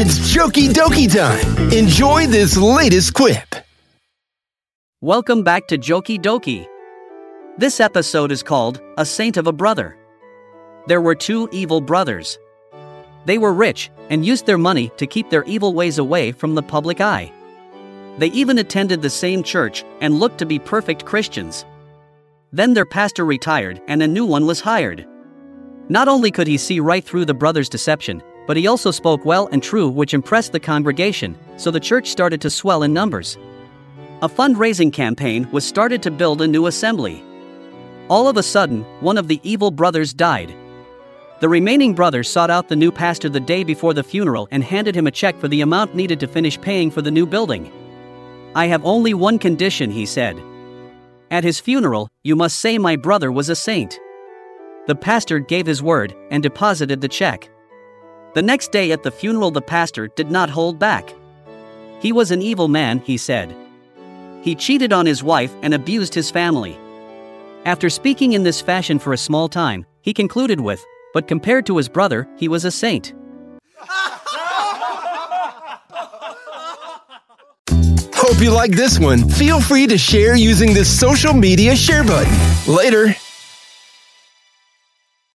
It's Jokie Dokie time. Enjoy this latest quip. Welcome back to Jokie Dokie. This episode is called A Saint of a Brother. There were two evil brothers. They were rich and used their money to keep their evil ways away from the public eye. They even attended the same church and looked to be perfect Christians. Then their pastor retired and a new one was hired. Not only could he see right through the brothers' deception, but he also spoke well and true, which impressed the congregation, so the church started to swell in numbers. A fundraising campaign was started to build a new assembly. All of a sudden, one of the evil brothers died. The remaining brother sought out the new pastor the day before the funeral and handed him a check for the amount needed to finish paying for the new building. I have only one condition, he said. At his funeral, you must say my brother was a saint. The pastor gave his word and deposited the check. The next day at the funeral, the pastor did not hold back. He was an evil man, he said. He cheated on his wife and abused his family. After speaking in this fashion for a small time, he concluded with, But compared to his brother, he was a saint. Hope you like this one. Feel free to share using this social media share button. Later.